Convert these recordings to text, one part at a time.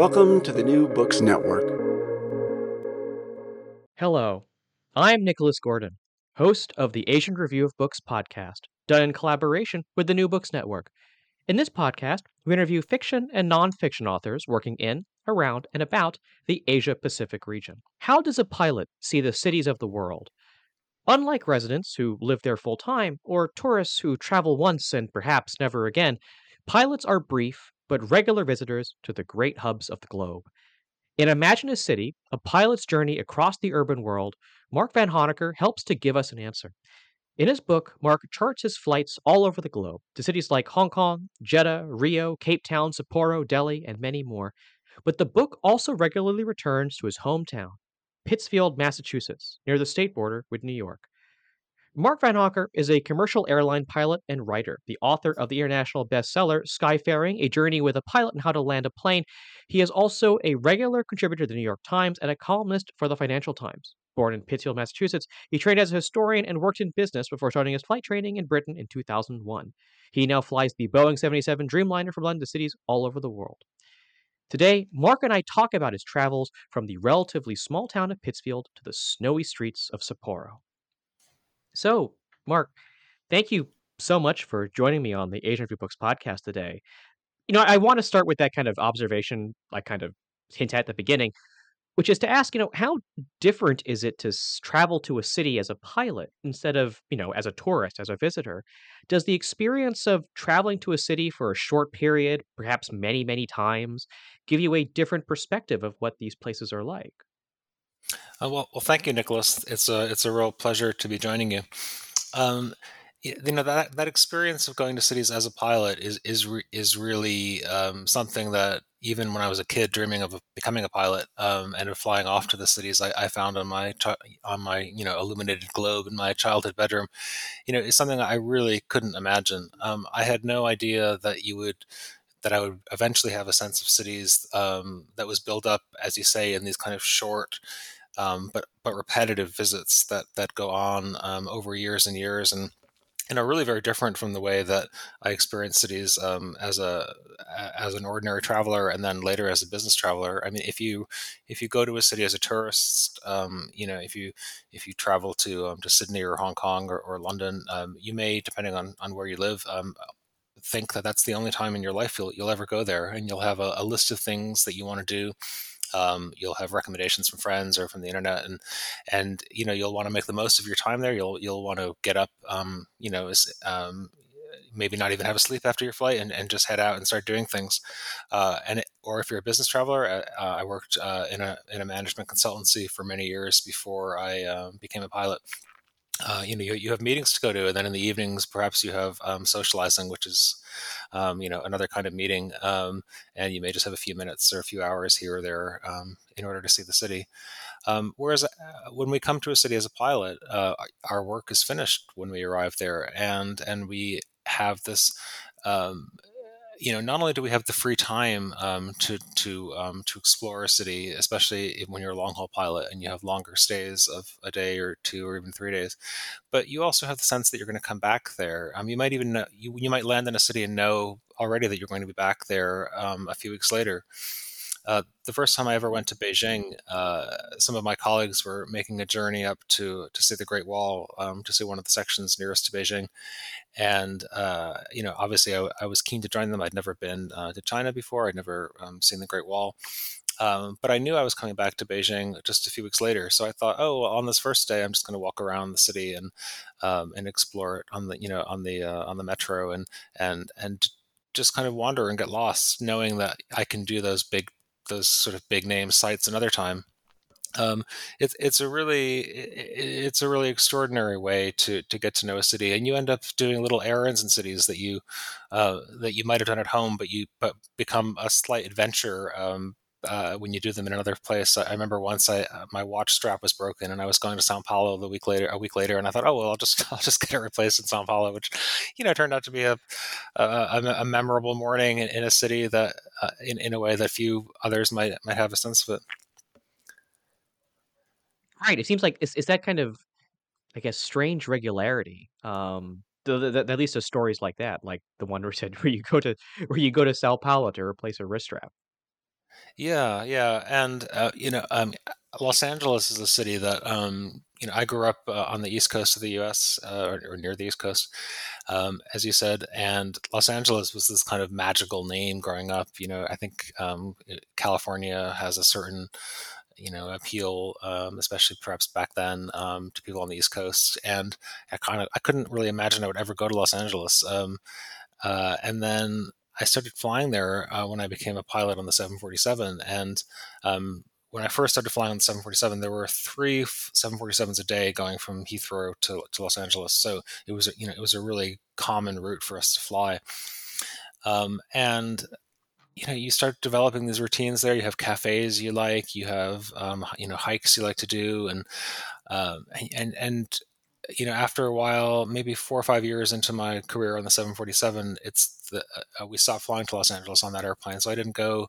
Welcome to the New Books Network. Hello, I'm Nicholas Gordon, host of the Asian Review of Books podcast, done in collaboration with the New Books Network. In this podcast, we interview fiction and nonfiction authors working in, around, and about the Asia Pacific region. How does a pilot see the cities of the world? Unlike residents who live there full time, or tourists who travel once and perhaps never again, pilots are brief but regular visitors to the great hubs of the globe. In Imagine a City, a pilot's journey across the urban world, Mark Vanhoenacker helps to give us an answer. In his book, Mark charts his flights all over the globe to cities like Hong Kong, Jeddah, Rio, Cape Town, Sapporo, Delhi, and many more. But the book also regularly returns to his hometown, Pittsfield, Massachusetts, near the state border with New York. Mark Vanhoenacker is a commercial airline pilot and writer, the author of the international bestseller Skyfaring, A Journey with a Pilot and How to Land a Plane. He is also a regular contributor to the New York Times and a columnist for the Financial Times. Born in Pittsfield, Massachusetts, he trained as a historian and worked in business before starting his flight training in Britain in 2001. He now flies the Boeing 787 Dreamliner from London to cities all over the world. Today, Mark and I talk about his travels from the relatively small town of Pittsfield to the snowy streets of Sapporo. So, Mark, thank you so much for joining me on the Asian Review Books podcast today. You know, I want to start with that kind of observation, I kind of hint at the beginning, which is to ask, you know, how different is it to travel to a city as a pilot instead of, you know, as a tourist, as a visitor? Does the experience of traveling to a city for a short period, perhaps many, many times, give you a different perspective of what these places are like? Uh, well, well, thank you, Nicholas. It's a it's a real pleasure to be joining you. Um, you know that that experience of going to cities as a pilot is is re- is really um, something that even when I was a kid dreaming of becoming a pilot um, and of flying off to the cities, I, I found on my on my you know illuminated globe in my childhood bedroom, you know, is something I really couldn't imagine. Um, I had no idea that you would that I would eventually have a sense of cities um, that was built up, as you say, in these kind of short um, but but repetitive visits that that go on um, over years and years and and are really very different from the way that I experienced cities um, as a as an ordinary traveler and then later as a business traveler. I mean, if you if you go to a city as a tourist, um, you know, if you if you travel to um, to Sydney or Hong Kong or, or London, um, you may, depending on on where you live, um, think that that's the only time in your life you'll you'll ever go there, and you'll have a, a list of things that you want to do um, you'll have recommendations from friends or from the internet, and and you know you'll want to make the most of your time there. You'll you'll want to get up, um, you know, um, maybe not even have a sleep after your flight, and, and just head out and start doing things. Uh, and it, or if you're a business traveler, uh, uh I worked uh, in a in a management consultancy for many years before I um, became a pilot. Uh, you know, you, you have meetings to go to, and then in the evenings, perhaps you have um, socializing, which is um, you know, another kind of meeting, um, and you may just have a few minutes or a few hours here or there um, in order to see the city. Um, whereas uh, when we come to a city as a pilot, uh, our work is finished when we arrive there, and and we have this um, you know, not only do we have the free time um, to to um, to explore a city, especially when you're a long haul pilot and you have longer stays of a day or two or even three days, but you also have the sense that you're going to come back there. Um, you might even know, you you might land in a city and know already that you're going to be back there um, a few weeks later. Uh, the first time I ever went to Beijing, uh, some of my colleagues were making a journey up to to see the Great Wall, um, to see one of the sections nearest to Beijing, and uh, you know, obviously, I, I, was keen to join them. I'd never been uh, to China before. I'd never um, seen the Great Wall, um, but I knew I was coming back to Beijing just a few weeks later. So I thought, oh, well, on this first day, I'm just going to walk around the city and um, and explore it on the you know on the uh, on the metro and and and just kind of wander and get lost, knowing that I can do those big those sort of big name sites another time. Um, it's it's a really it's a really extraordinary way to to get to know a city, and you end up doing little errands in cities that you uh, that you might have done at home, but you but become a slight adventure um, uh, when you do them in another place. I, remember once I uh, my watch strap was broken and I was going to Sao Paulo the week later, a week later, and I thought, oh well, I'll just I'll just get it replaced in Sao Paulo, which you know turned out to be a a, a memorable morning in, in, a city that uh, in in a way that few others might might have a sense of it. Right. It seems like it's, is that kind of I guess strange regularity. Um, the, the, the, at least the stories like that, like the one where said where you go to where you go to Sao Paulo to replace a wrist strap. Yeah, yeah, and uh, you know, um, Los Angeles is a city that um, you know I grew up uh, on the east coast of the U.S. Uh, or, or, near the east coast, um, as you said, and Los Angeles was this kind of magical name growing up. You know, I think um, California has a certain you know appeal, um, especially perhaps back then um, to people on the East Coast. And I kind of I couldn't really imagine I would ever go to Los Angeles. Um, uh, and then I started flying there uh, when I became a pilot on the 747. And um, when I first started flying on the 747, there were three 747s a day going from Heathrow to, to Los Angeles. So it was, you know, it was a really common route for us to fly. Um, and you know, you start developing these routines there. You have cafes you like, you have, um, you know, hikes you like to do, and um, and and you know, after a while, maybe four or five years into my career on the 747, it's the, uh, we stopped flying to Los Angeles on that airplane. So I didn't go,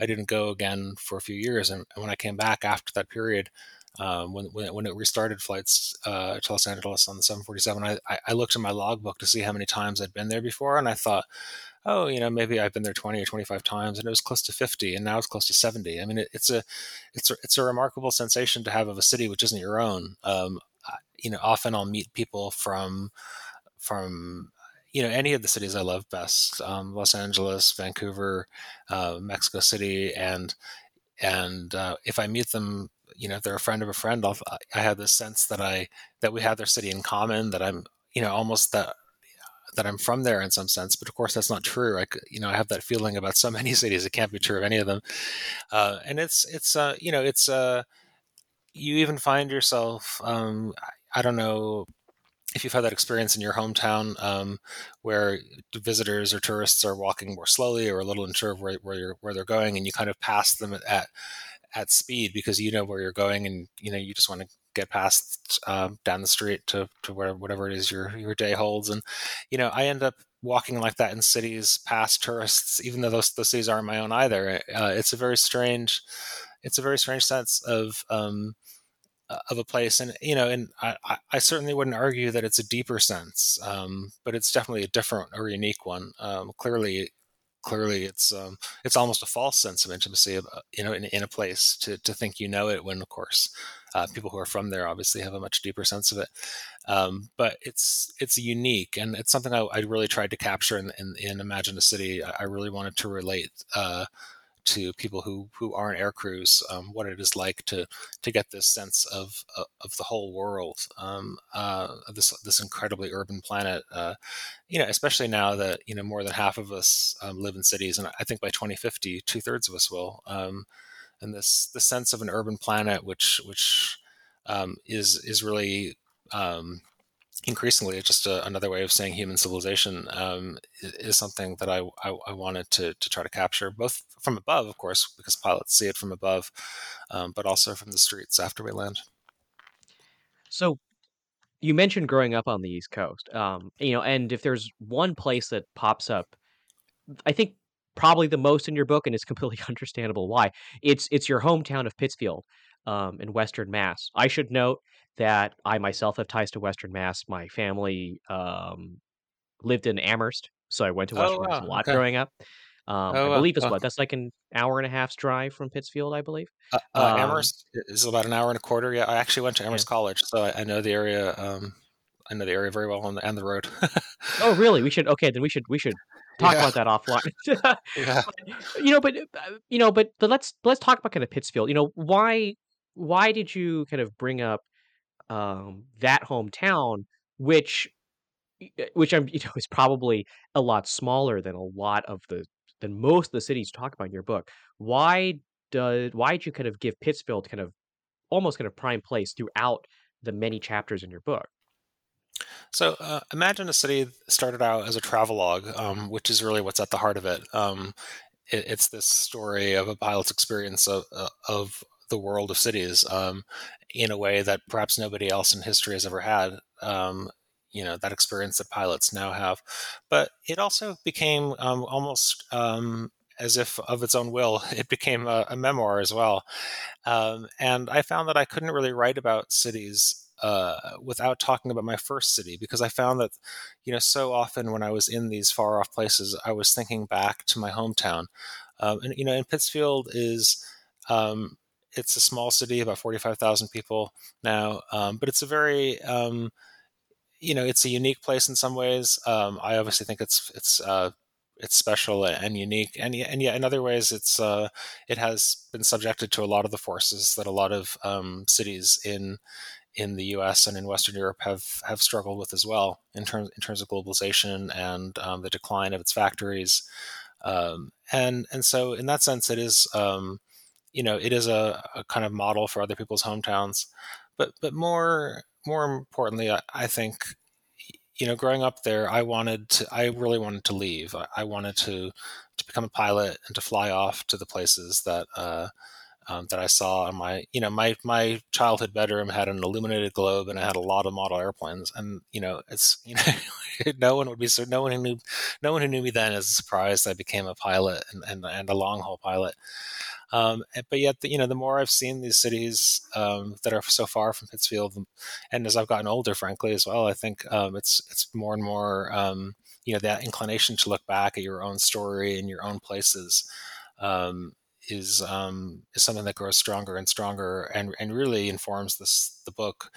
I didn't go again for a few years. And, and when I came back after that period, um, when, when, when, it restarted flights uh, to Los Angeles on the 747, I, I looked in my logbook to see how many times I'd been there before. And I thought, oh, you know, maybe I've been there 20 or 25 times and it was close to 50 and now it's close to 70. I mean, it, it's a, it's a, it's a remarkable sensation to have of a city which isn't your own. Um, you know, often I'll meet people from from you know any of the cities I love best, um, Los Angeles, Vancouver, uh, Mexico City, and and uh, if I meet them, you know, if they're a friend of a friend, I'll, I have this sense that I that we have their city in common, that I'm you know almost that that I'm from there in some sense, but of course that's not true. I, you know, I have that feeling about so many cities. It can't be true of any of them. Uh, and it's, it's, uh, you know, it's, uh, you even find yourself, um, I don't know if you've had that experience in your hometown um, where visitors or tourists are walking more slowly or a little unsure of where, where, where they're going and you kind of pass them at, at speed because you know where you're going and you know you just want to get past uh, down the street to, to where whatever it is your your day holds. And you know I end up walking like that in cities past tourists even though those, those cities aren't my own either. Uh, it's a very strange it's a very strange sense of um, of a place and you know and I, I certainly wouldn't argue that it's a deeper sense um, but it's definitely a different or unique one. Um, clearly clearly it's um, it's almost a false sense of intimacy uh, you know in, in, a place to, to think you know it when of course uh, people who are from there obviously have a much deeper sense of it. Um, but it's it's unique and it's something I, I really tried to capture in, in, in Imagine a City. I really wanted to relate uh, to people who who aren't air crews um, what it is like to to get this sense of uh, of the whole world um, uh, this this incredibly urban planet uh, you know especially now that you know more than half of us um, live in cities and I think by 2050 two thirds of us will um, and this the sense of an urban planet which which um, is is really um, increasingly just a, another way of saying human civilization um, is, something that I, I, I, wanted to, to try to capture both from above, of course, because pilots see it from above, um, but also from the streets after we land. So you mentioned growing up on the East Coast, um, you know, and if there's one place that pops up I think probably the most in your book, and it's completely understandable why. It's it's your hometown of Pittsfield um, in Western Mass. I should note that I myself have ties to Western Mass. My family um, lived in Amherst, so I went to Western Oh Mass a lot Okay. growing up. Um, I Oh wow. believe it's Oh, what that's like an hour and a half's drive from Pittsfield, I believe. uh, uh, Um, Amherst is about an hour and a quarter. Yeah, I actually went to yeah. Amherst College, so I, I know the area. Um, I know the area very well and the, and the road. Oh, really? We should okay. Then we should we should talk Yeah. about that offline. Yeah. But, you know, but uh, you know, but but let's let's talk about kind of Pittsfield. You know, why why did you kind of bring up um, that hometown, which uh, which I'm you know is probably a lot smaller than a lot of the than most of the cities talk about in your book. Why does why did you kind of give Pittsfield kind of almost kind of prime place throughout the many chapters in your book? So uh, imagine a city started out as a travelogue, um, which is really what's at the heart of it. Um, it it's this story of a pilot's experience of, uh, of the world of cities um, in a way that perhaps nobody else in history has ever had. Um, you know that experience that pilots now have, but it also became um, almost um, as if of its own will. It became a, a memoir as well, um, and I found that I couldn't really write about cities uh, without talking about my first city because I found that, you know, so often when I was in these far off places, I was thinking back to my hometown. Um, and, you know, and Pittsfield is, um, it's a small city, about 45,000 people now, um, but it's a very, um, you know, it's a unique place in some ways. Um, I obviously think it's, it's, uh, it's special and unique, and and yet in other ways, it's uh, it has been subjected to a lot of the forces that a lot of um, cities in in the U.S. and in Western Europe have have struggled with as well in terms in terms of globalization and um, the decline of its factories, um, and and so in that sense, it is um, you know it is a, a, kind of model for other people's hometowns, but but more more importantly, I, I think you know growing up there, I wanted to I really wanted to leave. I, I wanted to to become a pilot and to fly off to the places that. Uh, um, that I saw on my, you know, my my childhood bedroom had an illuminated globe and it had a lot of model airplanes, and you know, it's you know, no one would be so no one who knew no one who knew me then is surprised I became a pilot and and, and a long haul pilot. Um, but yet, the, you know, the more I've seen these cities um, that are so far from Pittsfield, and as I've gotten older, frankly, as well, I think um, it's it's more and more, um, you know, that inclination to look back at your own story and your own places um, is um, is something that grows stronger and stronger, and and really informs this the book.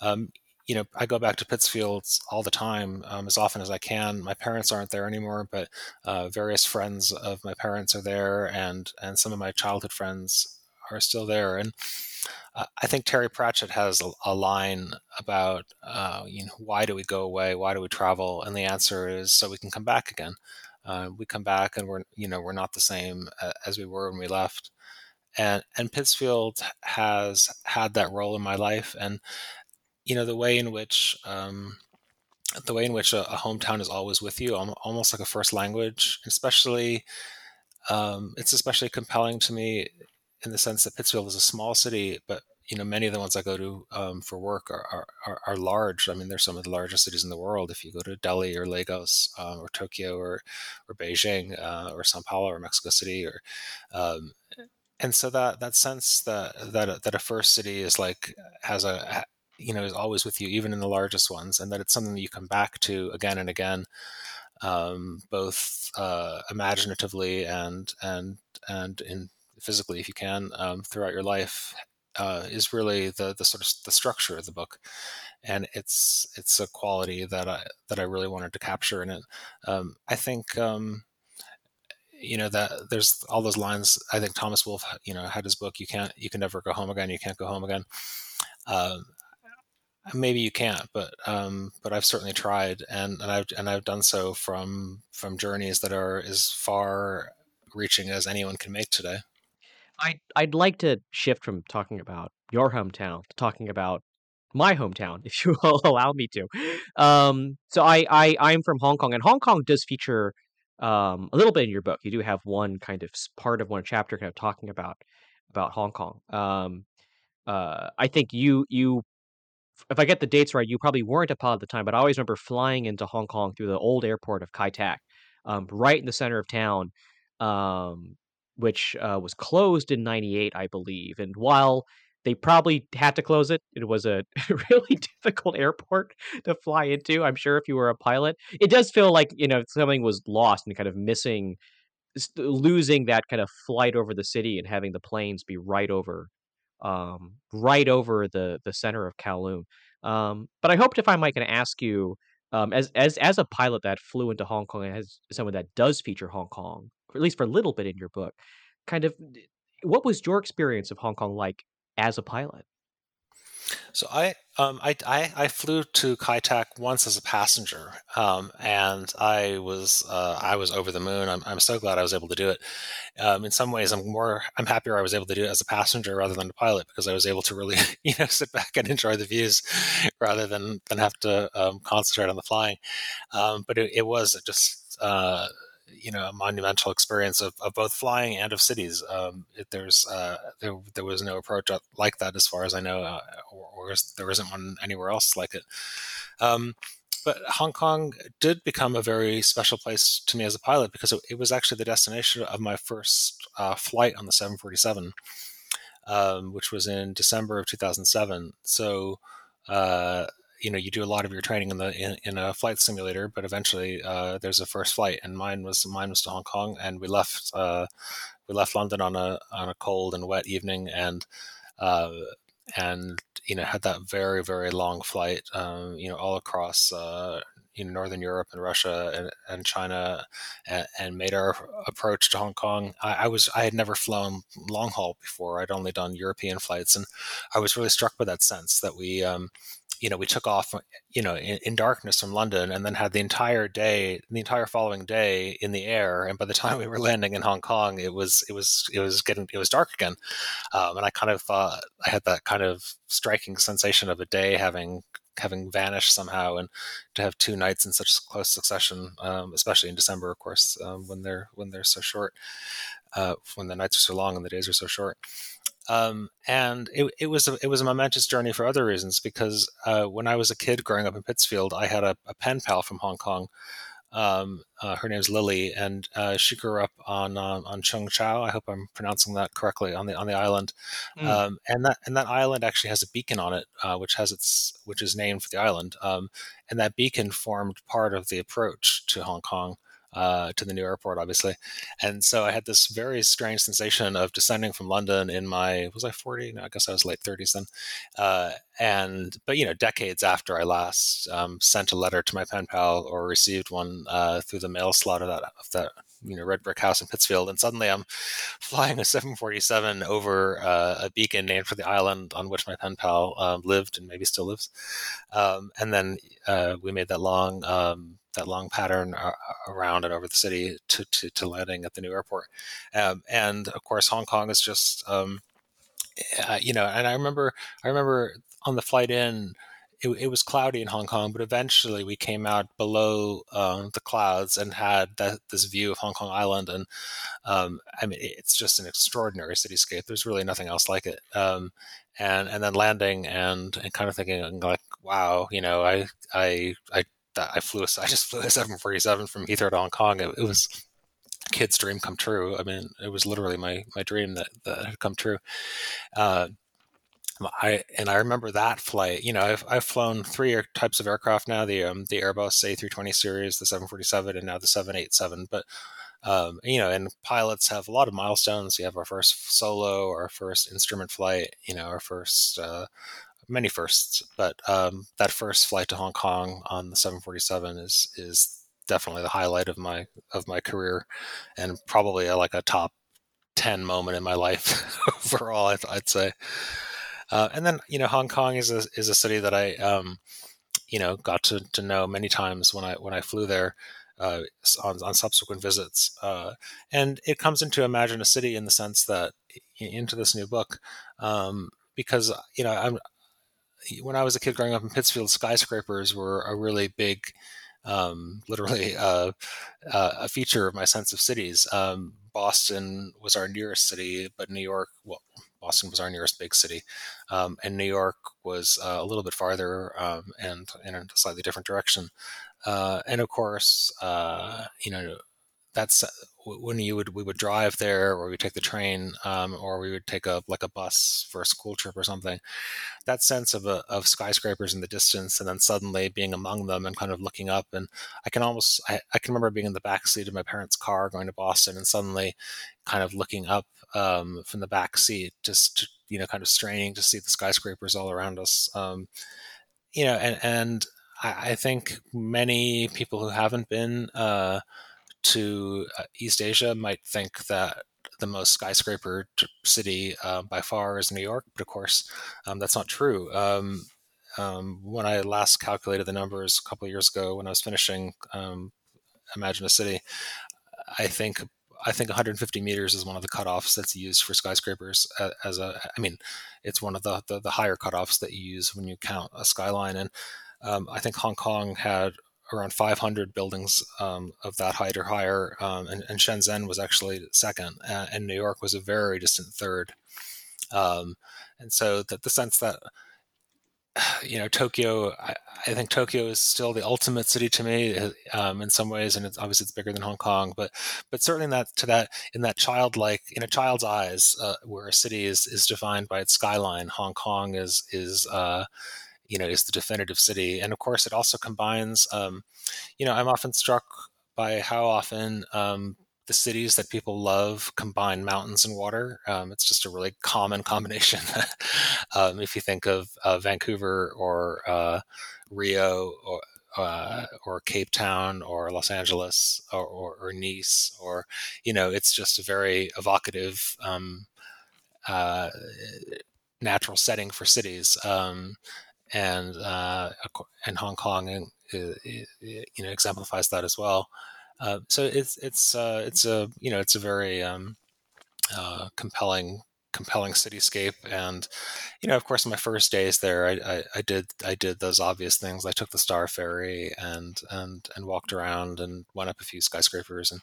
Um, you know, I go back to Pittsfield all the time, um, as often as I can. My parents aren't there anymore, but uh, various friends of my parents are there, and and some of my childhood friends are still there. And uh, I think Terry Pratchett has a, a line about, uh, you know, why do we go away? Why do we travel? And the answer is so we can come back again. Uh, we come back and we're you know we're not the same uh, as we were when we left and and pittsfield has had that role in my life and you know the way in which um, the way in which a, a, hometown is always with you almost like a first language especially um, it's especially compelling to me in the sense that pittsfield is a small city but you know many of the ones I go to um, for work are, are, are large. I mean, they're some of the largest cities in the world. If you go to Delhi or Lagos uh, or Tokyo or or Beijing uh, or Sao Paulo or Mexico City or um, and so that that sense that that that a first city is like has a you know is always with you even in the largest ones and that it's something that you come back to again and again um, both uh, imaginatively and and and in physically if you can um, throughout your life uh, is really the the sort of the structure of the book, and it's it's a quality that I that I really wanted to capture in it. Um, I think um, you know that there's all those lines. I think Thomas Wolfe, you know, had his book. You can't you can never go home again. You can't go home again. Um, maybe you can't, but um, but I've certainly tried, and, and I've and I've done so from from journeys that are as far reaching as anyone can make today. I'd I'd like to shift from talking about your hometown to talking about my hometown, if you will allow me to. Um, so I, I I'm from Hong Kong, and Hong Kong does feature um, a little bit in your book. You do have one kind of part of one chapter kind of talking about about Hong Kong. Um, uh, I think you you if I get the dates right, you probably weren't a pilot at the time, but I always remember flying into Hong Kong through the old airport of Kai Tak um, right in the center of town, um, which uh, was closed in '98, I believe. And while they probably had to close it. It was a really difficult airport to fly into. I'm sure if you were a pilot, it does feel like you know something was lost and kind of missing, losing that kind of flight over the city and having the planes be right over, um, right over the the center of Kowloon. Um, but I hoped if I might to ask you, um, as as as a pilot that flew into Hong Kong and as someone that does feature Hong Kong, at least for a little bit in your book, kind of what was your experience of Hong Kong like as a pilot? So I, um, I, I, I, flew to Kai Tak once as a passenger, um, and I was uh, I was over the moon. I'm, I'm so glad I was able to do it. Um, in some ways, I'm more I'm happier I was able to do it as a passenger rather than a pilot because I was able to really you know sit back and enjoy the views rather than than have to um, concentrate on the flying. Um, but it, it was just uh, you know a monumental experience of, of both flying and of cities. Um, it, there's uh, there there was no approach like that as far as I know, uh, or, or, there isn't one anywhere else like it. Um, but Hong Kong did become a very special place to me as a pilot because it, it was actually the destination of my first uh, flight on the 747, um, which was in December of 2007. So uh, you know you do a lot of your training in the in, in a flight simulator but eventually uh, there's a first flight and mine was mine was to hong kong and we left uh, we left london on a on a cold and wet evening and uh, and you know had that very very long flight um, you know all across uh, you know, northern Europe and Russia and, and China, and, and, made our approach to Hong Kong. I, I, was I had never flown long haul before. I'd only done European flights, and I was really struck by that sense that we um, you know, we took off, you know, in, in, darkness from London, and then had the entire day, the entire following day in the air. And by the time we were landing in Hong Kong, it was, it was, it was getting, it was dark again. Um, and I kind of thought I had that kind of striking sensation of a day having having vanished somehow, and to have two nights in such close succession, um, especially in December, of course, um, when they're when they're so short, uh, when the nights are so long and the days are so short. Um, and it, it, was a, it was a momentous journey for other reasons because uh, when I was a kid growing up in Pittsfield, I had a, a pen pal from Hong Kong. Um, uh, her name's Lily, and uh, she grew up on uh, on Cheung Chau. I hope I'm pronouncing that correctly on the on the island. Mm. Um, and that and that island actually has a beacon on it, uh, which has its which is named for the island. Um, and that beacon formed part of the approach to Hong Kong uh, to the new airport, obviously. And so I had this very strange sensation of descending from London in my was I forty? No, I guess I was late thirties then. Uh, and but you know, decades after I last um, sent a letter to my pen pal or received one uh, through the mail slot of that of that you know red brick house in Pittsfield, and suddenly I'm flying a 747 over uh, a beacon named for the island on which my pen pal um, lived and maybe still lives. Um, and then uh, we made that long um, that long pattern uh, around and over the city to, to, to landing at the new airport. Um, and of course, Hong Kong is just, um, uh, you know, and I remember, I remember on the flight in, it, it, was cloudy in Hong Kong, but eventually we came out below um, the clouds and had that, this view of Hong Kong Island. And um, I mean, it's just an extraordinary cityscape. There's really nothing else like it. Um, and and then landing and, and kind of thinking like, wow, you know, I I I that I flew. I just flew a 747 from Heathrow to Hong Kong. It, it was a kid's dream come true. I mean, it was literally my my dream that that had come true. Uh, I and I remember that flight. You know, I've I've flown three types of aircraft now: the um, the Airbus A320 series, the 747, and now the 787. But um, you know, and pilots have a lot of milestones. You have our first solo, our first instrument flight, you know, our first uh, many firsts, but um, that first flight to Hong Kong on the 747 is is definitely the highlight of my of my career, and probably a, like a top ten moment in my life overall. I'd, I'd say. Uh, and then you know, Hong Kong is a is a city that I um, you know got to, to know many times when I when I flew there. Uh, on, on subsequent visits, uh, and it comes into imagine a city in the sense that into this new book, um, because you know I'm when I was a kid growing up in Pittsfield, skyscrapers were a really big, um, literally uh, uh, a feature of my sense of cities. Um, Boston was our nearest city, but New York, well, Boston was our nearest big city, um, and New York was uh, a little bit farther um, and in a slightly different direction. Uh, and of course, uh, you know, that's when you would we would drive there or we take the train um, or we would take a like a bus for a school trip or something that sense of a, of skyscrapers in the distance and then suddenly being among them and kind of looking up and i can almost i, I can remember being in the back seat of my parents car going to boston and suddenly kind of looking up um, from the back seat just to, you know kind of straining to see the skyscrapers all around us um, you know and and I, I think many people who haven't been uh, to uh, East Asia might think that the most skyscraper city uh, by far is New York, but of course, um, that's not true. Um, um, when I last calculated the numbers a couple years ago, when I was finishing um, Imagine a City, I think I think 150 meters is one of the cutoffs that's used for skyscrapers as a. I mean, it's one of the the, the higher cutoffs that you use when you count a skyline, and um, I think Hong Kong had around 500 buildings um, of that height or higher, um, and, and, Shenzhen was actually second, uh, and New York was a very distant third. Um, and so that the sense that you know Tokyo, I, I, think Tokyo is still the ultimate city to me um, in some ways, and it's obviously it's bigger than Hong Kong, but but certainly in that to that in that childlike in a child's eyes, uh, where a city is is defined by its skyline, Hong Kong is is uh, you know is the definitive city and of course it also combines um, you know i'm often struck by how often um, the cities that people love combine mountains and water um, it's just a really common combination um, if you think of uh, vancouver or uh, rio or uh, or Cape Town or Los Angeles or, or, or, Nice or you know it's just a very evocative um, uh, natural setting for cities. Um, and uh, and Hong Kong and uh, you know exemplifies that as well. Uh, so it's it's uh, it's a you know it's a very um, uh, compelling compelling cityscape and you know of course my first days there I, I, I, did I did those obvious things I took the Star Ferry and and and walked around and went up a few skyscrapers and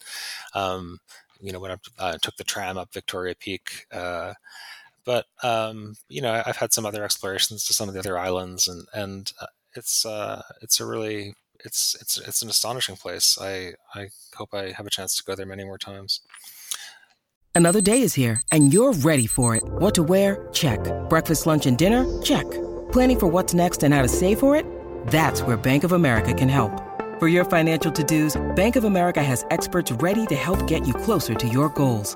um, you know went up uh, took the tram up Victoria Peak uh, but um, you know, I've had some other explorations to some of the other islands, and and uh, it's uh, it's a really it's it's it's an astonishing place. I I hope I have a chance to go there many more times. Another day is here, and you're ready for it. What to wear? Check. Breakfast, lunch, and dinner? Check. Planning for what's next and how to save for it? That's where Bank of America can help. For your financial to-dos, Bank of America has experts ready to help get you closer to your goals.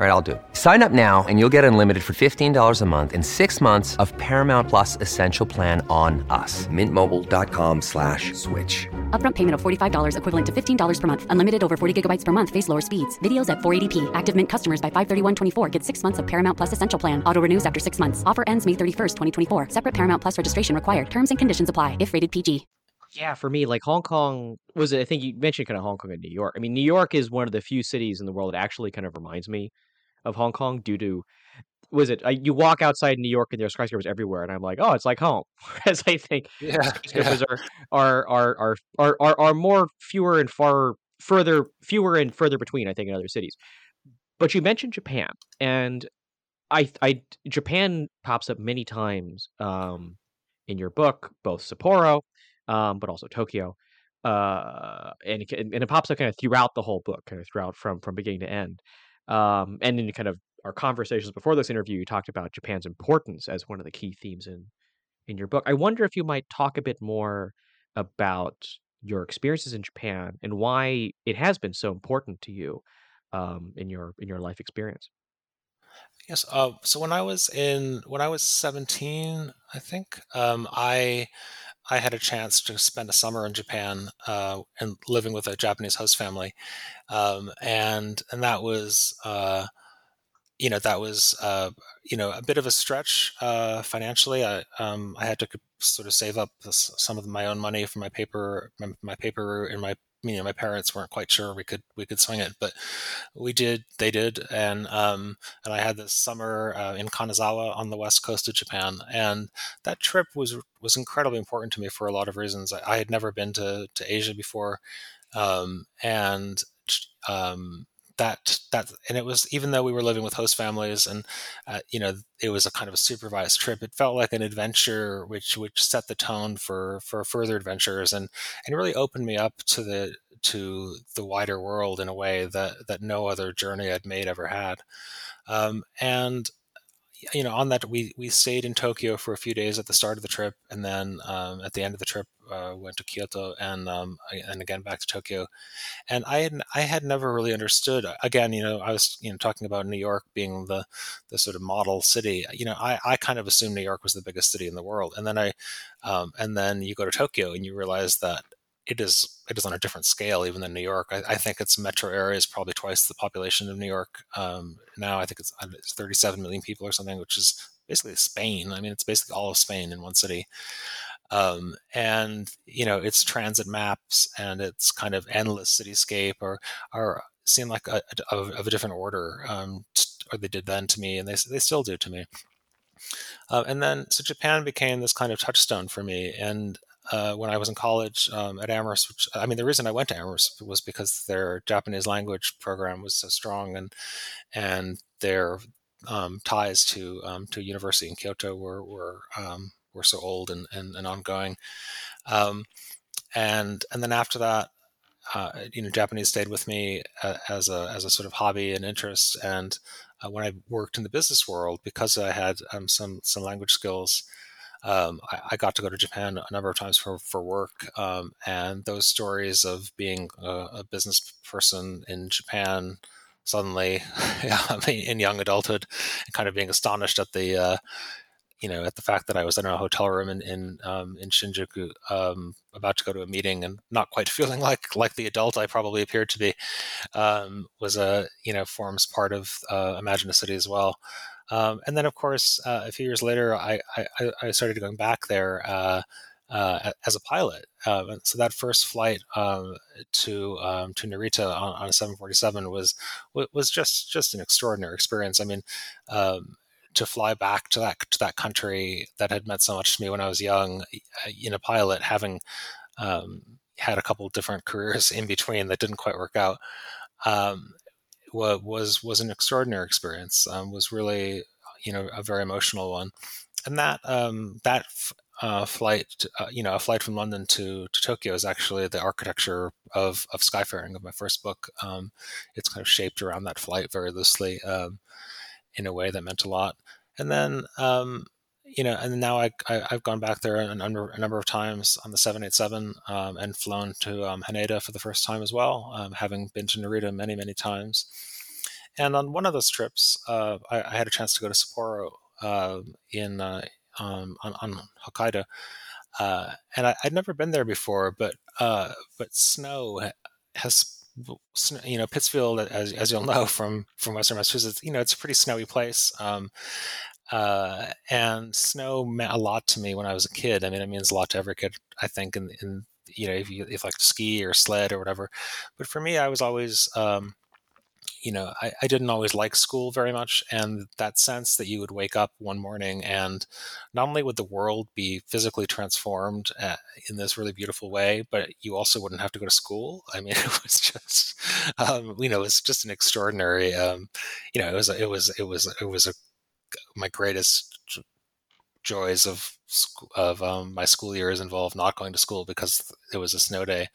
All right, I'll do it. Sign up now and you'll get unlimited for $15 a month in six months of Paramount Plus Essential Plan on us. Mintmobile.com slash switch. Upfront payment of $45 equivalent to $15 per month. Unlimited over 40 gigabytes per month. Face lower speeds. Videos at 480p. Active Mint customers by 531.24 get six months of Paramount Plus Essential Plan. Auto renews after six months. Offer ends May 31st, 2024. Separate Paramount Plus registration required. Terms and conditions apply if rated PG. Yeah, for me, like Hong Kong was, it I think you mentioned kind of Hong Kong and New York. I mean, New York is one of the few cities in the world that actually kind of reminds me of Hong Kong due to was it I, you walk outside New York and there's skyscrapers everywhere and I'm like oh it's like home. Whereas I think yeah, skyscrapers yeah. Are, are, are are are are are more fewer and far further fewer and further between I think in other cities. But you mentioned Japan and I I Japan pops up many times um, in your book both Sapporo um, but also Tokyo uh, and it, and it pops up kind of throughout the whole book kind of throughout from from beginning to end um, and in kind of our conversations before this interview, you talked about Japan's importance as one of the key themes in in your book. I wonder if you might talk a bit more about your experiences in Japan and why it has been so important to you um, in your in your life experience. Yes. Uh, so when I was in when I was seventeen, I think um, I I had a chance to spend a summer in Japan uh, and living with a Japanese host family, um, and and that was uh, you know that was uh, you know a bit of a stretch uh, financially. I um, I had to sort of save up some of my own money for my paper my, my paper in my you my parents weren't quite sure we could we could swing it, but we did. They did, and um, and I had this summer uh, in Kanazawa on the west coast of Japan, and that trip was was incredibly important to me for a lot of reasons. I, I had never been to to Asia before, um, and um, that that and it was even though we were living with host families and uh, you know it was a kind of a supervised trip it felt like an adventure which which set the tone for for further adventures and and really opened me up to the to the wider world in a way that that no other journey I'd made ever had. Um, and you know, on that we we stayed in Tokyo for a few days at the start of the trip, and then um, at the end of the trip, uh, went to Kyoto and um, and again back to Tokyo. And I had I had never really understood. Again, you know, I was you know talking about New York being the the sort of model city. You know, I I kind of assumed New York was the biggest city in the world, and then I um, and then you go to Tokyo and you realize that it is it is on a different scale even than New York. I, I think its metro area is probably twice the population of New York um, now. I think it's, it's 37 million people or something, which is basically Spain. I mean, it's basically all of Spain in one city. Um, and you know, its transit maps and its kind of endless cityscape are are seem like a, a, of a different order, um, or they did then to me, and they they still do to me. Uh, and then, so Japan became this kind of touchstone for me. And uh, when I was in college um, at Amherst, which I mean, the reason I went to Amherst was because their Japanese language program was so strong, and and their um, ties to um, to university in Kyoto were were um, were so old and and, and ongoing. Um, and and then after that, uh, you know, Japanese stayed with me uh, as a as a sort of hobby and interest. And uh, when I worked in the business world, because I had um, some some language skills, um, I, I, got to go to Japan a number of times for, for work. Um, and those stories of being a, a, business person in Japan suddenly in young adulthood and kind of being astonished at the, uh, you know, at the fact that I was in a hotel room in in, um, in Shinjuku, um, about to go to a meeting, and not quite feeling like like the adult I probably appeared to be, um, was a you know forms part of uh, Imagine a City as well. Um, and then, of course, uh, a few years later, I, I, I started going back there uh, uh, as a pilot. Um, so that first flight um, to um, to Narita on, on, a 747 was was just just an extraordinary experience. I mean, um, to fly back to that to that country that had meant so much to me when I was young uh, in a pilot, having um, had a couple different careers in between that didn't quite work out. Um, was was an extraordinary experience. Um, was really you know a very emotional one, and that um, that uh, flight, uh, you know, a flight from London to, to Tokyo is actually the architecture of, of Skyfaring of my first book. Um, it's kind of shaped around that flight very loosely um, in a way that meant a lot. And then um, you know, and now I, I have gone back there a number a number of times on the 787 um, and flown to um, Haneda for the first time as well, um, having been to Narita many many times. And on one of those trips, uh, I, I, had a chance to go to Sapporo uh, in uh, um, on, on, Hokkaido, uh, and I, would never been there before, but uh, but snow has you know Pittsfield, as, as you'll know from from Western Massachusetts, you know it's a pretty snowy place. Um, uh, and snow meant a lot to me when I was a kid. I mean, it means a lot to every kid, I think, in, in you know, if you if like ski or sled or whatever. But for me, I was always, um, you know, I, I didn't always like school very much, and that sense that you would wake up one morning and not only would the world be physically transformed uh, in this really beautiful way, but you also wouldn't have to go to school. I mean, it was just, um, you know, it was just an extraordinary, um, you know, it was it was it was it was a my greatest joys of of um, my school years involved not going to school because it was a snow day.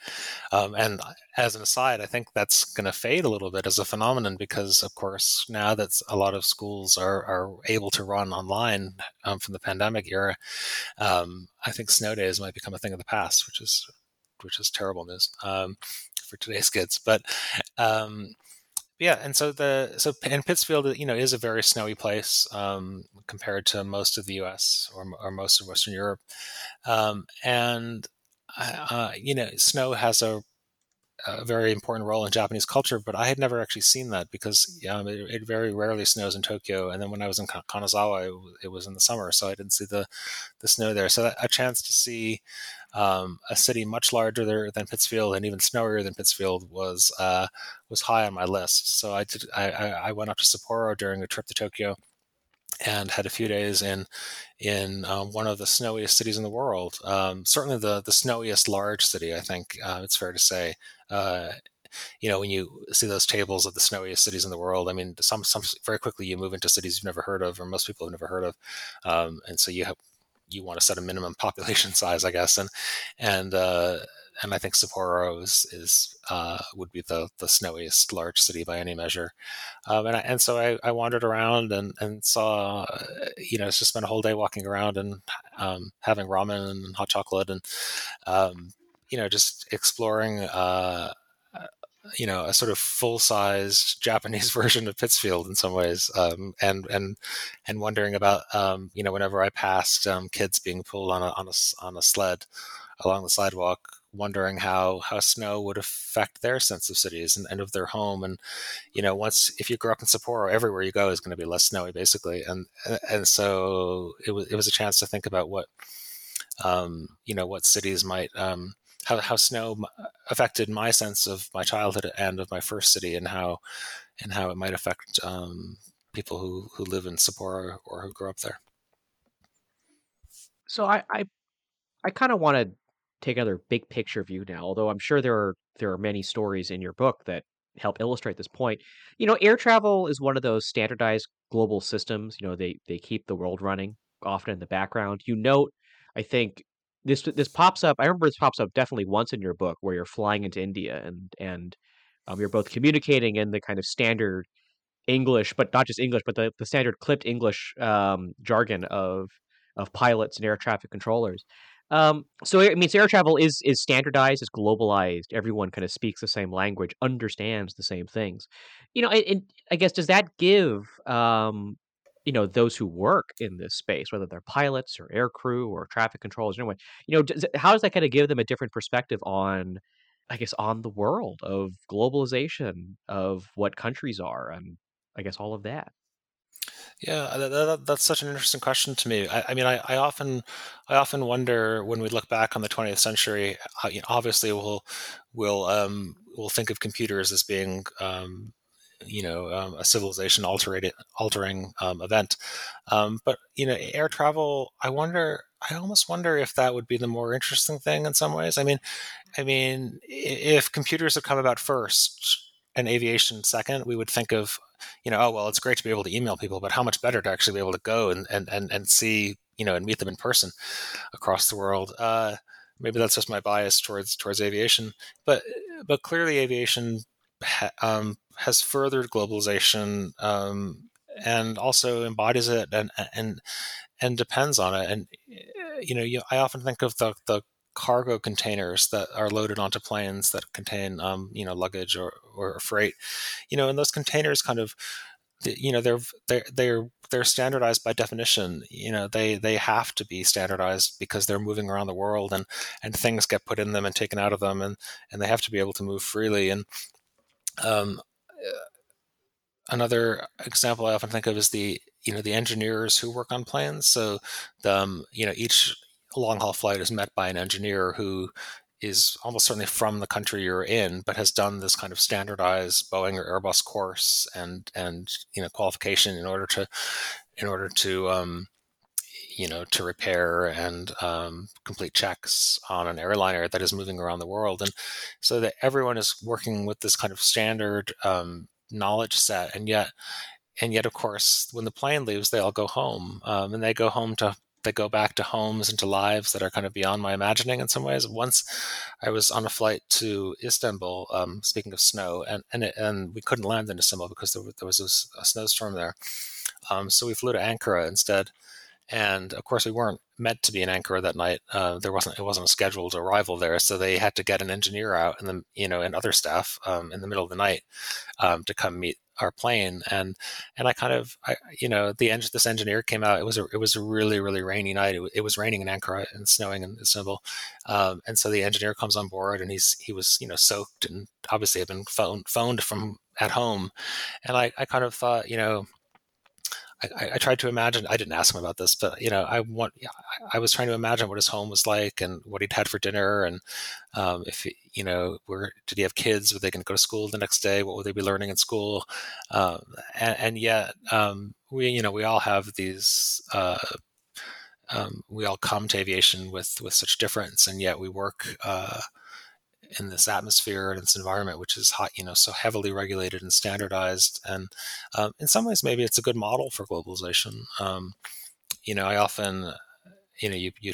Um, and as an aside, I think that's going to fade a little bit as a phenomenon because, of course, now that a lot of schools are, are able to run online um, from the pandemic era, um, I think snow days might become a thing of the past, which is which is terrible news um, for today's kids. But um, yeah, and so the so and Pittsfield, you know, is a very snowy place um, compared to most of the U.S. or, or most of Western Europe, um, and uh, you know, snow has a, a, very important role in Japanese culture. But I had never actually seen that because um, it, it, very rarely snows in Tokyo, and then when I was in Kanazawa, it, it, was in the summer, so I didn't see the the snow there. So that, a chance to see um, a city much larger than Pittsfield and even snowier than Pittsfield was uh, was high on my list. So I did. I, I went up to Sapporo during a trip to Tokyo and had a few days in in um, one of the snowiest cities in the world. Um, certainly the the snowiest large city, I think uh, it's fair to say. Uh, you know, when you see those tables of the snowiest cities in the world, I mean, some some very quickly you move into cities you've never heard of, or most people have never heard of, um, and so you have you want to set a minimum population size, I guess, and and uh, and I think Sapporo is, is uh, would be the the snowiest large city by any measure. Um, and I, and so I, I, wandered around and and saw, uh, you know, it's just spent a whole day walking around and um, having ramen and hot chocolate and um, you know just exploring. Uh, you know, a sort of full-sized Japanese version of Pittsfield in some ways, um, and and and wondering about, um, you know, whenever I passed um, kids being pulled on a on a on a sled along the sidewalk, wondering how how snow would affect their sense of cities and, and of their home. And you know once if you grow up in Sapporo everywhere you go is going to be less snowy basically. And and so it was it was a chance to think about what um, you know what cities might um, how how snow affected my sense of my childhood and of my first city and how and how it might affect um, people who who live in Sapporo or who grew up there. So I I, I kind of want to take another big picture view now, although I'm sure there are there are many stories in your book that help illustrate this point. You know, air travel is one of those standardized global systems. You know, they they keep the world running often in the background. You note, I think this this pops up. I remember this pops up definitely once in your book where you're flying into India and and um, you're both communicating in the kind of standard English, but not just English, but the, the standard clipped English um, jargon of of pilots and air traffic controllers. Um, so it means air travel is is standardized, is globalized. Everyone kind of speaks the same language, understands the same things. You know, and, I guess does that give um, you know those who work in this space, whether they're pilots or air crew or traffic controllers, anyway, you know, does, how does that kind of give them a different perspective on, I guess, on the world of globalization, of what countries are, and I guess all of that. Yeah, that, that, that's such an interesting question to me. I, I mean, I, I, often, I often wonder when we look back on the 20th century. How, you know, obviously, we'll, we'll, um, we'll think of computers as being, um, you know, um, a civilization altering, altering um, event. Um, but you know, air travel. I wonder. I almost wonder if that would be the more interesting thing in some ways. I mean, I mean, if computers have come about first and aviation second, we would think of you know, oh well, it's great to be able to email people, but how much better to actually be able to go and and and, and see, you know, and meet them in person across the world. Uh, maybe that's just my bias towards towards aviation, but but clearly aviation um, has furthered globalization um, and also embodies it and and and depends on it. And you know, you, I often think of the the cargo containers that are loaded onto planes that contain um, you know luggage or, or freight. You know and those containers kind of you know they're they're they're they're standardized by definition. You know they they have to be standardized because they're moving around the world and and things get put in them and taken out of them and and they have to be able to move freely. And um, another example I often think of is the you know the engineers who work on planes. So the um, you know each long haul flight is met by an engineer who is almost certainly from the country you're in, but has done this kind of standardized Boeing or Airbus course and and you know qualification in order to in order to um, you know to repair and um, complete checks on an airliner that is moving around the world, and so that everyone is working with this kind of standard um, knowledge set, and yet and yet of course when the plane leaves they all go home um, and they go home to that go back to homes and to lives that are kind of beyond my imagining in some ways. Once I was on a flight to Istanbul, um, speaking of snow, and and, it, and we couldn't land in Istanbul because there, there was a, a snowstorm there. Um, so we flew to Ankara instead. And of course, we weren't meant to be in Ankara that night. Uh, there wasn't it wasn't a scheduled arrival there, so they had to get an engineer out and then you know and other staff um, in the middle of the night um, to come meet our plane. And and I kind of I you know the engine this engineer came out. It was a it was a really really rainy night. It, it was raining in Ankara and snowing in Istanbul. Um, and so the engineer comes on board and he's he was you know soaked and obviously had been phoned phoned from at home. And I, I kind of thought you know I, I, tried to imagine. I didn't ask him about this, but you know, I want. I was trying to imagine what his home was like and what he'd had for dinner, and um, if you know, were did he have kids? Were they going to go to school the next day? What would they be learning in school? Um, and, and, yet, um, we you know we all have these. Uh, um, we all come to aviation with with such difference, and yet we work. Uh, in this atmosphere and this environment, which is hot, you know, so heavily regulated and standardized. And um, in some ways, maybe it's a good model for globalization. Um, you know, I often, you know, you, you,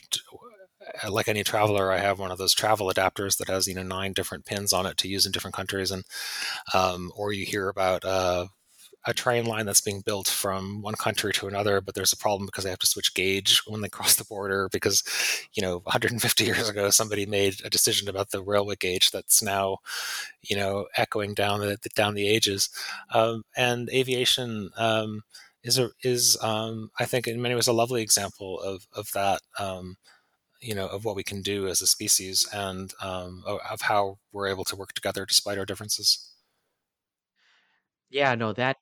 like any traveler, I have one of those travel adapters that has, you know, nine different pins on it to use in different countries. And, um, or you hear about, uh, a train line that's being built from one country to another, but there's a problem because they have to switch gauge when they cross the border because, you know, 150 years ago somebody made a decision about the railway gauge that's now, you know, echoing down the down the ages, um, and aviation. Um, is a, is um, I think in many ways a lovely example of of that um, you know of what we can do as a species and um, of how we're able to work together despite our differences. Yeah, no, that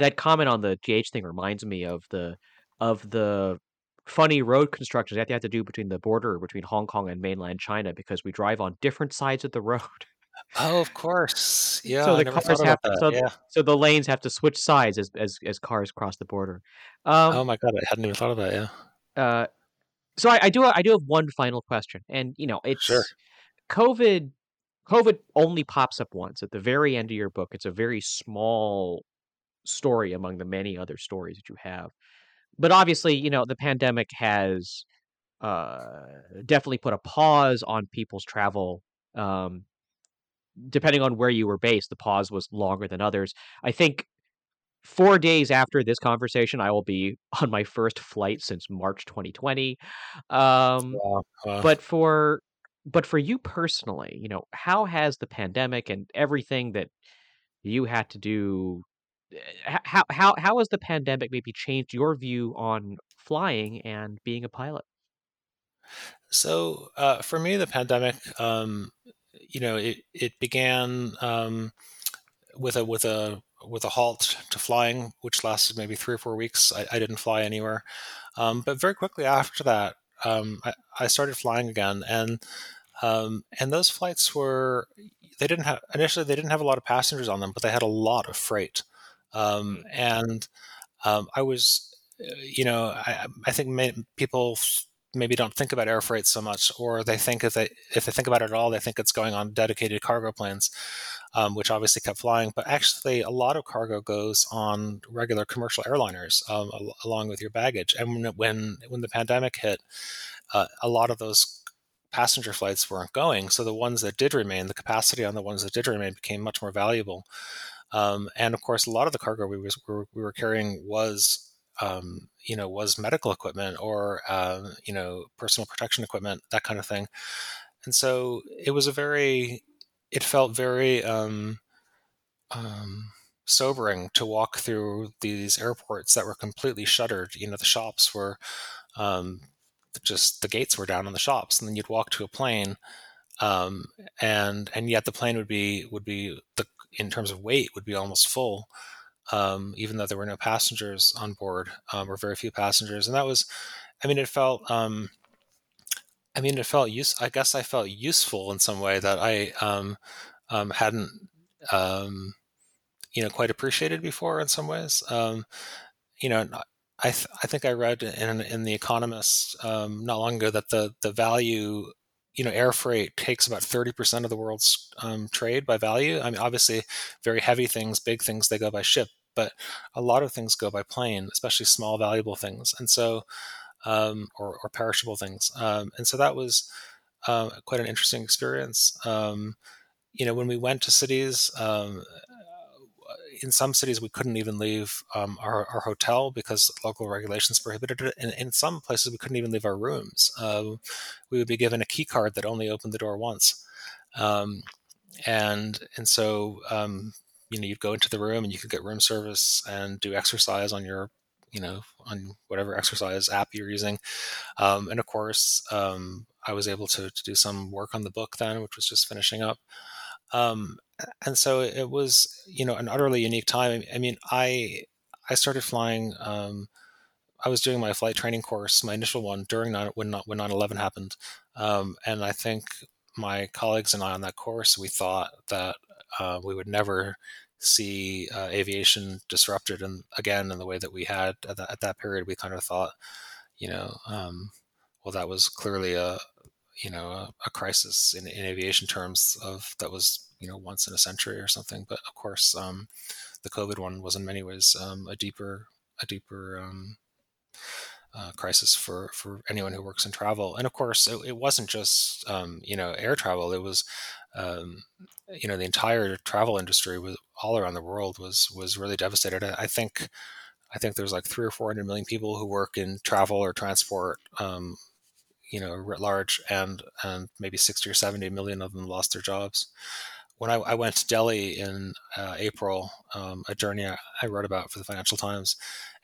that comment on the gauge thing reminds me of the of the funny road constructions that they have to do between the border between Hong Kong and mainland China because we drive on different sides of the road. Oh, of course. Yeah. so the cars have that. so Yeah. so the lanes have to switch sides as as as cars cross the border. Um, Oh my God, I hadn't even thought of that. Yeah. uh, so I, I do I do have one final question, and you know Sure. it's COVID. COVID only pops up once at the very end of your book. It's a very small story among the many other stories that you have. But obviously, you know, the pandemic has uh, definitely put a pause on people's travel. Um, depending on where you were based, the pause was longer than others. I think four days after this conversation, I will be on my first flight since March 2020. Um, Wow. Wow. but for but for you personally, you know, how has the pandemic and everything that you had to do how how how has the pandemic maybe changed your view on flying and being a pilot? So uh, for me, the pandemic, um, you know, it it began um, with a with a with a halt to flying, which lasted maybe three or four weeks. I, I didn't fly anywhere, um, but very quickly after that, um, I, I started flying again, and um, and those flights were they didn't have initially they didn't have a lot of passengers on them, but they had a lot of freight, um, and um, I was, uh, you know, I, I think may, people maybe don't think about air freight so much, or they think if they if they think about it at all, they think it's going on dedicated cargo planes, um, which obviously kept flying. But actually, a lot of cargo goes on regular commercial airliners um, al- along with your baggage. And when when, when the pandemic hit, uh, a lot of those passenger flights weren't going. So the ones that did remain, the capacity on the ones that did remain became much more valuable. Um, and of course, a lot of the cargo we was we were, we were carrying was um, you know was medical equipment or um, you know personal protection equipment, that kind of thing. And so it was a very it felt very um, um, sobering to walk through these airports that were completely shuttered. You know, the shops were um, just the gates were down on the shops, and then you'd walk to a plane, um, and and yet the plane would be would be the in terms of weight would be almost full, um, even though there were no passengers on board um, or very few passengers, and that was, I mean, it felt. Um, I mean, it felt use. I guess I felt useful in some way that I um, um, hadn't, um, you know, quite appreciated before. In some ways, you know, I th- I think I read in in the Economist not long ago that the the value, you know, air freight takes about thirty percent of the world's um, trade by value. I mean, obviously, very heavy things, big things, they go by ship, but a lot of things go by plane, especially small, valuable things, and so um, or, or perishable things. Um, and so that was uh, quite an interesting experience. Um, you know, when we went to cities, um, in some cities we couldn't even leave um, our, our, hotel because local regulations prohibited it. And in some places we couldn't even leave our rooms. Uh, we would be given a key card that only opened the door once. Um, and and so um, you know you'd go into the room and you could get room service and do exercise on your you know on whatever exercise app you're using um, and of course um, i was able to, to do some work on the book then which was just finishing up um, and so it was you know an utterly unique time i mean i I started flying. Um, I was doing my flight training course, my initial one during nine, when when 9/11 happened, um, and I think my colleagues and I on that course we thought that uh, we would never see uh, aviation disrupted and again in the way that we had at that, at that period we kind of thought you know um, well that was clearly a you know a, a crisis in, in, aviation terms of that was you know once in a century or something but of course um, the covid one was in many ways um, a deeper a deeper um, uh, crisis for for anyone who works in travel and of course it, it wasn't just um, you know air travel it was um, you know the entire travel industry was all around the world was was really devastated. I, I think I think there's like three or four hundred million people who work in travel or transport, um, you know, writ large, and and maybe sixty or seventy million of them lost their jobs. When I, I went to Delhi in uh, April, um, a journey I, I wrote about for the Financial Times,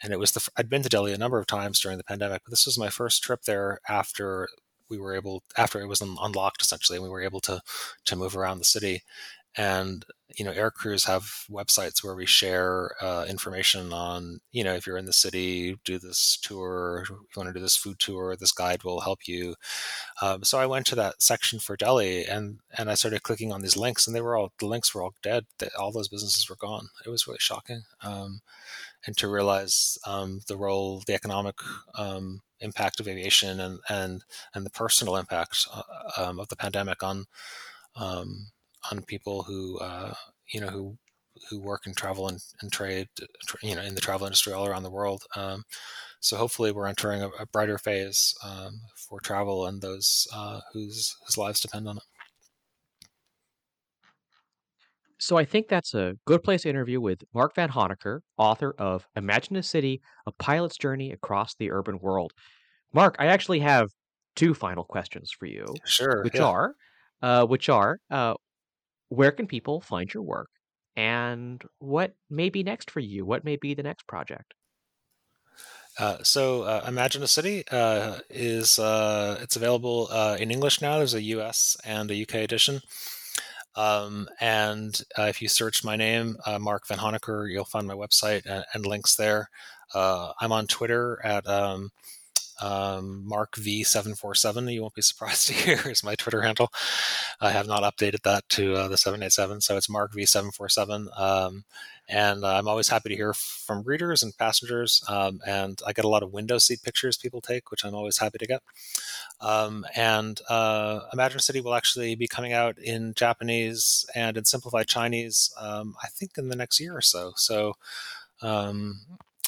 and it was the I'd been to Delhi a number of times during the pandemic, but this was my first trip there after we were able after it was unlocked essentially, and we were able to to move around the city. And you know, air crews have websites where we share uh, information on you know if you're in the city, do this tour. If you want to do this food tour, this guide will help you. Um, so I went to that section for Delhi, and and I started clicking on these links, and they were all the links were all dead. All those businesses were gone. It was really shocking. Um, and to realize um, the role, the economic um, impact of aviation and and and the personal impact uh, um, of the pandemic on um, on people who uh, you know who who work and travel and, and, trade you know in the travel industry all around the world um, so hopefully we're entering a, a brighter phase um, for travel and those uh, whose whose lives depend on it so I think that's a good place to interview with Mark Vanhoenacker, author of Imagine a City, A Pilot's Journey Across the Urban World. Mark, I actually have two final questions for you. Sure. Which yeah. are, uh, which are, uh, where can people find your work, and what may be next for you? What may be the next project? Uh, so, uh, Imagine a City uh, is uh, it's available uh, in English now. There's a U.S. and a UK edition. Um, and uh, if you search my name, Mark Vanhoenacker, you'll find my website and, and links there. I'm on Twitter at um, um, Mark V747. You won't be surprised to hear is my Twitter handle. I have not updated that to uh, the 787, so it's Mark V747. Um, and I'm always happy to hear from readers and passengers. Um, and I get a lot of window seat pictures people take, which I'm always happy to get. Um, and uh, Imagine City will actually be coming out in Japanese and in simplified Chinese, um, I think, in the next year or so. So um,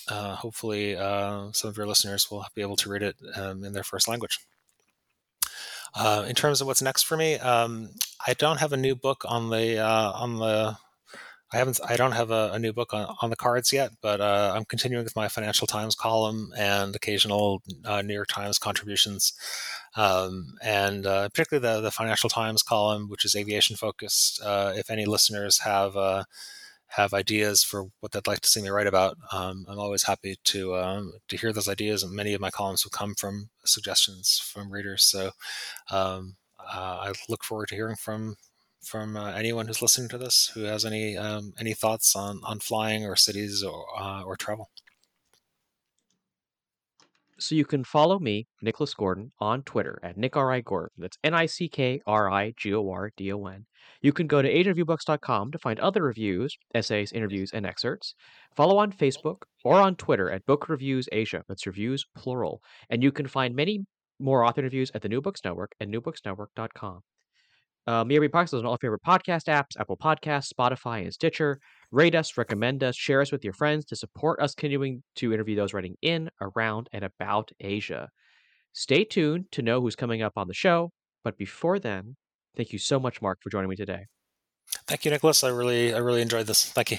uh, hopefully, uh, some of your listeners will be able to read it um, in their first language. Uh, in terms of what's next for me, um, I don't have a new book on the uh, on the I haven't. I don't have a, a new book on, on the cards yet, but uh, I'm continuing with my Financial Times column and occasional uh, New York Times contributions, um, and particularly the the Financial Times column, which is aviation focused. If any listeners have have ideas for what they'd like to see me write about, um, I'm always happy to um, to hear those ideas. And many of my columns will come from suggestions from readers. So um, uh, I look forward to hearing from from uh, anyone who's listening to this who has any um, any thoughts on on flying or cities or uh, or travel. So you can follow me, Nicholas Gordon, on Twitter at Nick R I Gordon. That's N I C K R I G O R D O N. You can go to asianreviewbooks.com to find other reviews, essays, interviews, and excerpts. Follow on Facebook or on Twitter at Book Reviews Asia. That's reviews plural. And you can find many more author interviews at the New Books Network at newbooksnetwork.com. Uh, Read Podcast is on all favorite podcast apps, Apple Podcasts, Spotify, and Stitcher. Rate us, recommend us, share us with your friends to support us continuing to interview those writing in, around, and about Asia. Stay tuned to know who's coming up on the show. But before then, thank you so much, Mark, for joining me today. Thank you, Nicholas. I really, I really enjoyed this. Thank you.